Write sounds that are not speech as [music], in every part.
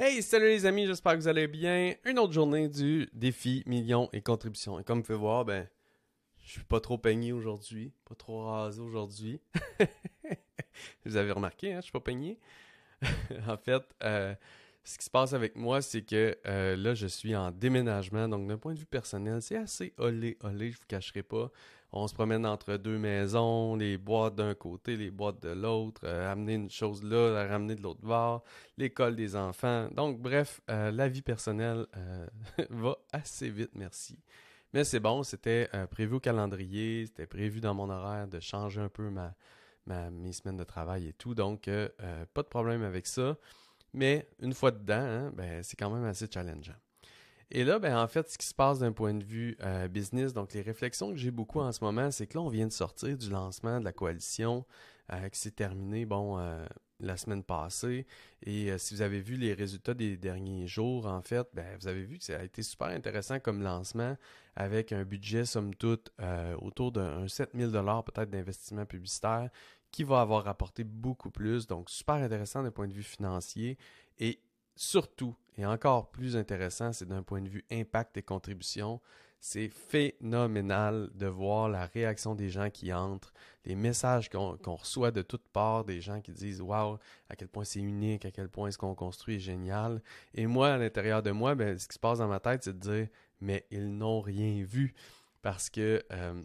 Hey, salut les amis, j'espère que vous allez bien. Une autre journée du défi millions et contributions. Et comme vous pouvez voir, ben, je suis pas trop peigné aujourd'hui, pas trop rasé aujourd'hui. [laughs] vous avez remarqué, hein, je suis pas peigné. [laughs] en fait, euh, ce qui se passe avec moi, c'est que euh, là, je suis en déménagement. Donc, d'un point de vue personnel, c'est assez olé, olé, je vous cacherai pas. On se promène entre deux maisons, les boîtes d'un côté, les boîtes de l'autre, euh, amener une chose là, la ramener de l'autre bord, l'école des enfants. Donc, bref, euh, la vie personnelle [laughs] va assez vite, merci. Mais c'est bon, c'était prévu au calendrier, c'était prévu dans mon horaire de changer un peu ma, mes semaines de travail et tout. Donc, pas de problème avec ça. Mais une fois dedans, hein, ben, c'est quand même assez challengeant. Et là, ben, en fait, ce qui se passe d'un point de vue euh, business, donc les réflexions que j'ai beaucoup en ce moment, c'est que là, on vient de sortir du lancement de la coalition euh, qui s'est terminé, bon, euh, la semaine passée. Et si vous avez vu les résultats des derniers jours, en fait, ben, vous avez vu que ça a été super intéressant comme lancement avec un budget, somme toute, autour d'un 7000 dollars peut-être d'investissement publicitaire qui va avoir rapporté beaucoup plus. Donc, super intéressant d'un point de vue financier. Et surtout, et encore plus intéressant, c'est d'un point de vue impact et contribution, c'est phénoménal de voir la réaction des gens qui entrent, les messages qu'on reçoit de toutes parts, des gens qui disent Waouh, à quel point c'est unique, à quel point ce qu'on construit est génial. Et moi, à l'intérieur de moi, ben, ce qui se passe dans ma tête, c'est de dire Mais ils n'ont rien vu. Parce que euh,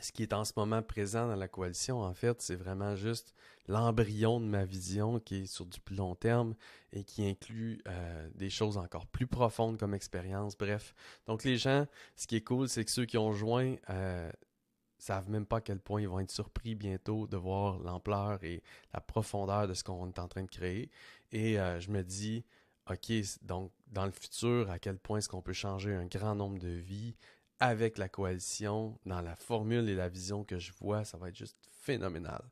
ce qui est en ce moment présent dans la coalition, en fait, c'est vraiment juste l'embryon de ma vision qui est sur du plus long terme et qui inclut euh, des choses encore plus profondes comme expérience. Bref, donc les gens, ce qui est cool, c'est que ceux qui ont joint euh, savent même pas à quel point ils vont être surpris bientôt de voir l'ampleur et la profondeur de ce qu'on est en train de créer. Et euh, je me dis, OK, donc dans le futur, à quel point est-ce qu'on peut changer un grand nombre de vies avec la coalition, dans la formule et la vision que je vois, ça va être juste phénoménal.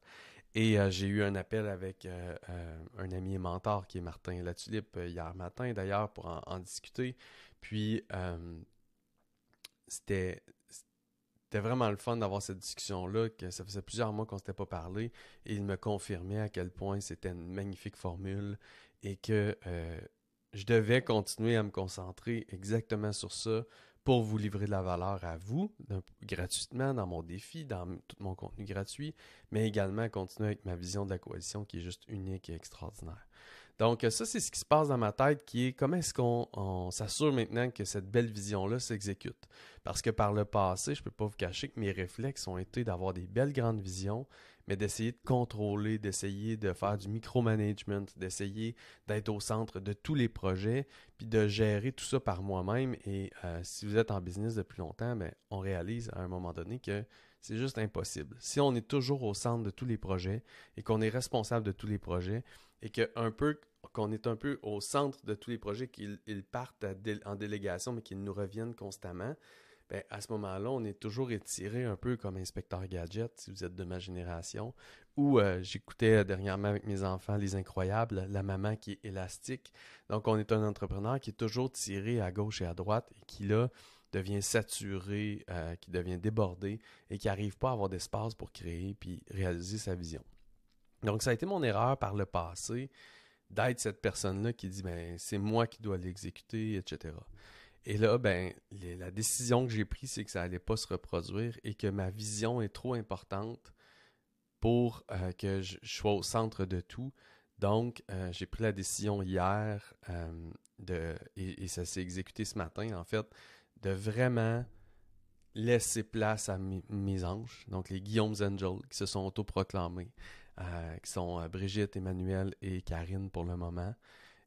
Et euh, j'ai eu un appel avec euh, euh, un ami et mentor qui est Martin Latulippe hier matin d'ailleurs pour en, discuter. Puis c'était vraiment le fun d'avoir cette discussion-là, que ça faisait plusieurs mois qu'on s'était pas parlé, et il me confirmait à quel point c'était une magnifique formule et que je devais continuer à me concentrer exactement sur ça pour vous livrer de la valeur à vous, gratuitement dans mon défi, dans tout mon contenu gratuit, mais également continuer avec ma vision de la coalition qui est juste unique et extraordinaire. Donc ça, c'est ce qui se passe dans ma tête, qui est comment est-ce qu'on s'assure maintenant que cette belle vision-là s'exécute? Parce que par le passé, je ne peux pas vous cacher que mes réflexes ont été d'avoir des belles grandes visions, mais d'essayer de contrôler, d'essayer de faire du micromanagement, d'essayer d'être au centre de tous les projets, puis de gérer tout ça par moi-même. Et euh, si vous êtes en business depuis longtemps, ben, on réalise à un moment donné que c'est juste impossible. Si on est toujours au centre de tous les projets et qu'on est responsable de tous les projets et que un peu qu'on est un peu au centre de tous les projets, qu'ils partent en délégation mais qu'ils nous reviennent constamment, ben, à ce moment-là, on est toujours étiré un peu comme inspecteur gadget, si vous êtes de ma génération. Ou euh, j'écoutais dernièrement avec mes enfants Les Incroyables, la maman qui est élastique. Donc, on est un entrepreneur qui est toujours tiré à gauche et à droite et qui, là, devient saturé, euh, qui devient débordé et qui n'arrive pas à avoir d'espace pour créer puis réaliser sa vision. Donc, ça a été mon erreur par le passé d'être cette personne-là qui dit ben c'est moi qui dois l'exécuter, etc. Et là, ben, la décision que j'ai prise, c'est que ça n'allait pas se reproduire et que ma vision est trop importante pour euh, que je, sois au centre de tout. Donc, euh, j'ai pris la décision hier euh, de, et, ça s'est exécuté ce matin, en fait, de vraiment laisser place à mes, anges, donc les Guillaume's Angels, qui se sont autoproclamés, qui sont Brigitte, Emmanuel et Karine pour le moment.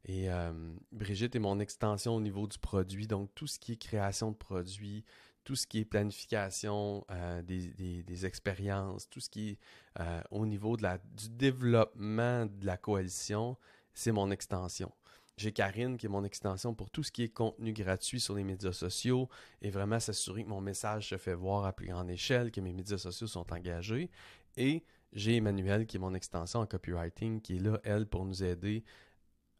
Et euh, Brigitte est mon extension au niveau du produit, donc tout ce qui est création de produits, tout ce qui est planification euh, des, expériences, tout ce qui est euh, au niveau de la, du développement de la coalition, c'est mon extension. J'ai Karine qui est mon extension pour tout ce qui est contenu gratuit sur les médias sociaux et vraiment s'assurer que mon message se fait voir à plus grande échelle, que mes médias sociaux sont engagés. Et j'ai Emmanuel qui est mon extension en copywriting qui est là, elle, pour nous aider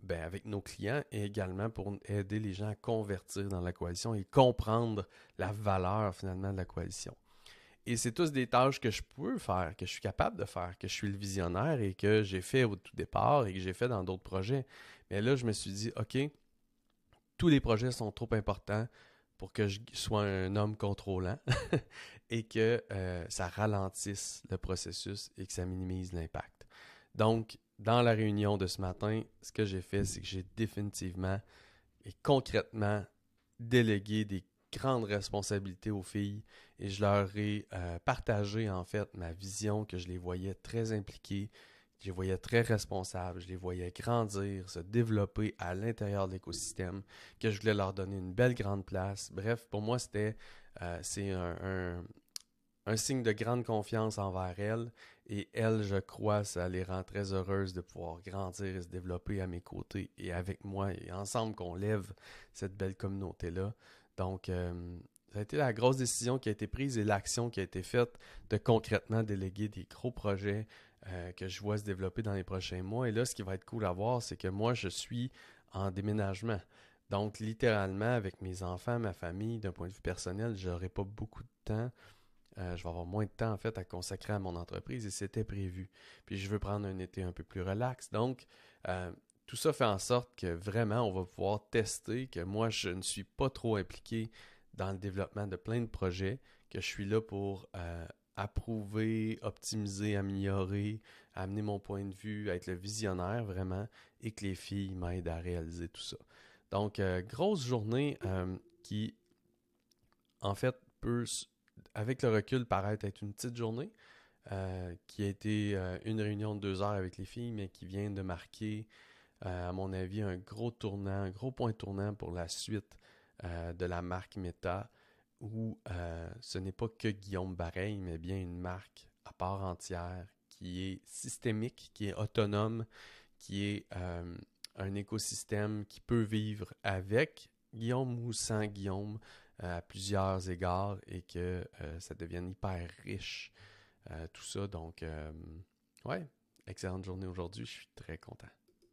ben, avec nos clients et également pour aider les gens à convertir dans la coalition et comprendre la valeur finalement de la coalition. Et c'est tous des tâches que je peux faire, que je suis capable de faire, que je suis le visionnaire et que j'ai fait au tout départ et que j'ai fait dans d'autres projets. Mais là, je me suis dit, OK, tous les projets sont trop importants pour que je sois un homme contrôlant [laughs] et que euh, ça ralentisse le processus et que ça minimise l'impact. Donc, dans la réunion de ce matin, ce que j'ai fait, c'est que j'ai définitivement et concrètement délégué des grandes responsabilités aux filles et je leur ai euh, partagé en fait ma vision que je les voyais très impliquées, je les voyais très responsables, je les voyais grandir, se développer à l'intérieur de l'écosystème, que je voulais leur donner une belle grande place. Bref, pour moi, c'était euh, c'est un, un, signe de grande confiance envers elles. Et elles, je crois, ça les rend très heureuses de pouvoir grandir et se développer à mes côtés et avec moi et ensemble qu'on lève cette belle communauté-là. Donc, euh, ça a été la grosse décision qui a été prise et l'action qui a été faite de concrètement déléguer des gros projets euh, que je vois se développer dans les prochains mois. Et là, ce qui va être cool à voir, c'est que moi, je suis en déménagement. Donc, littéralement, avec mes enfants, ma famille, d'un point de vue personnel, je n'aurai pas beaucoup de temps. Euh, je vais avoir moins de temps, en fait, à consacrer à mon entreprise et c'était prévu. Puis, je veux prendre un été un peu plus relax. Donc, euh, tout ça fait en sorte que vraiment, on va pouvoir tester que moi, je ne suis pas trop impliqué dans le développement de plein de projets, que je suis là pour approuver, optimiser, améliorer, amener mon point de vue, être le visionnaire vraiment, et que les filles m'aident à réaliser tout ça. Donc, euh, grosse journée euh, qui, en fait, peut, avec le recul, paraître être une petite journée, euh, qui a été une réunion de deux heures avec les filles, mais qui vient de marquer, à mon avis, un gros tournant, un gros point tournant pour la suite de la marque Meta où euh, ce n'est pas que Guillaume Bareil, mais bien une marque à part entière qui est systémique, qui est autonome, qui est euh, un écosystème qui peut vivre avec. Guillaume ou sans Guillaume euh, à plusieurs égards et que ça devienne hyper riche, tout ça. Donc, ouais, excellente journée aujourd'hui, je suis très content.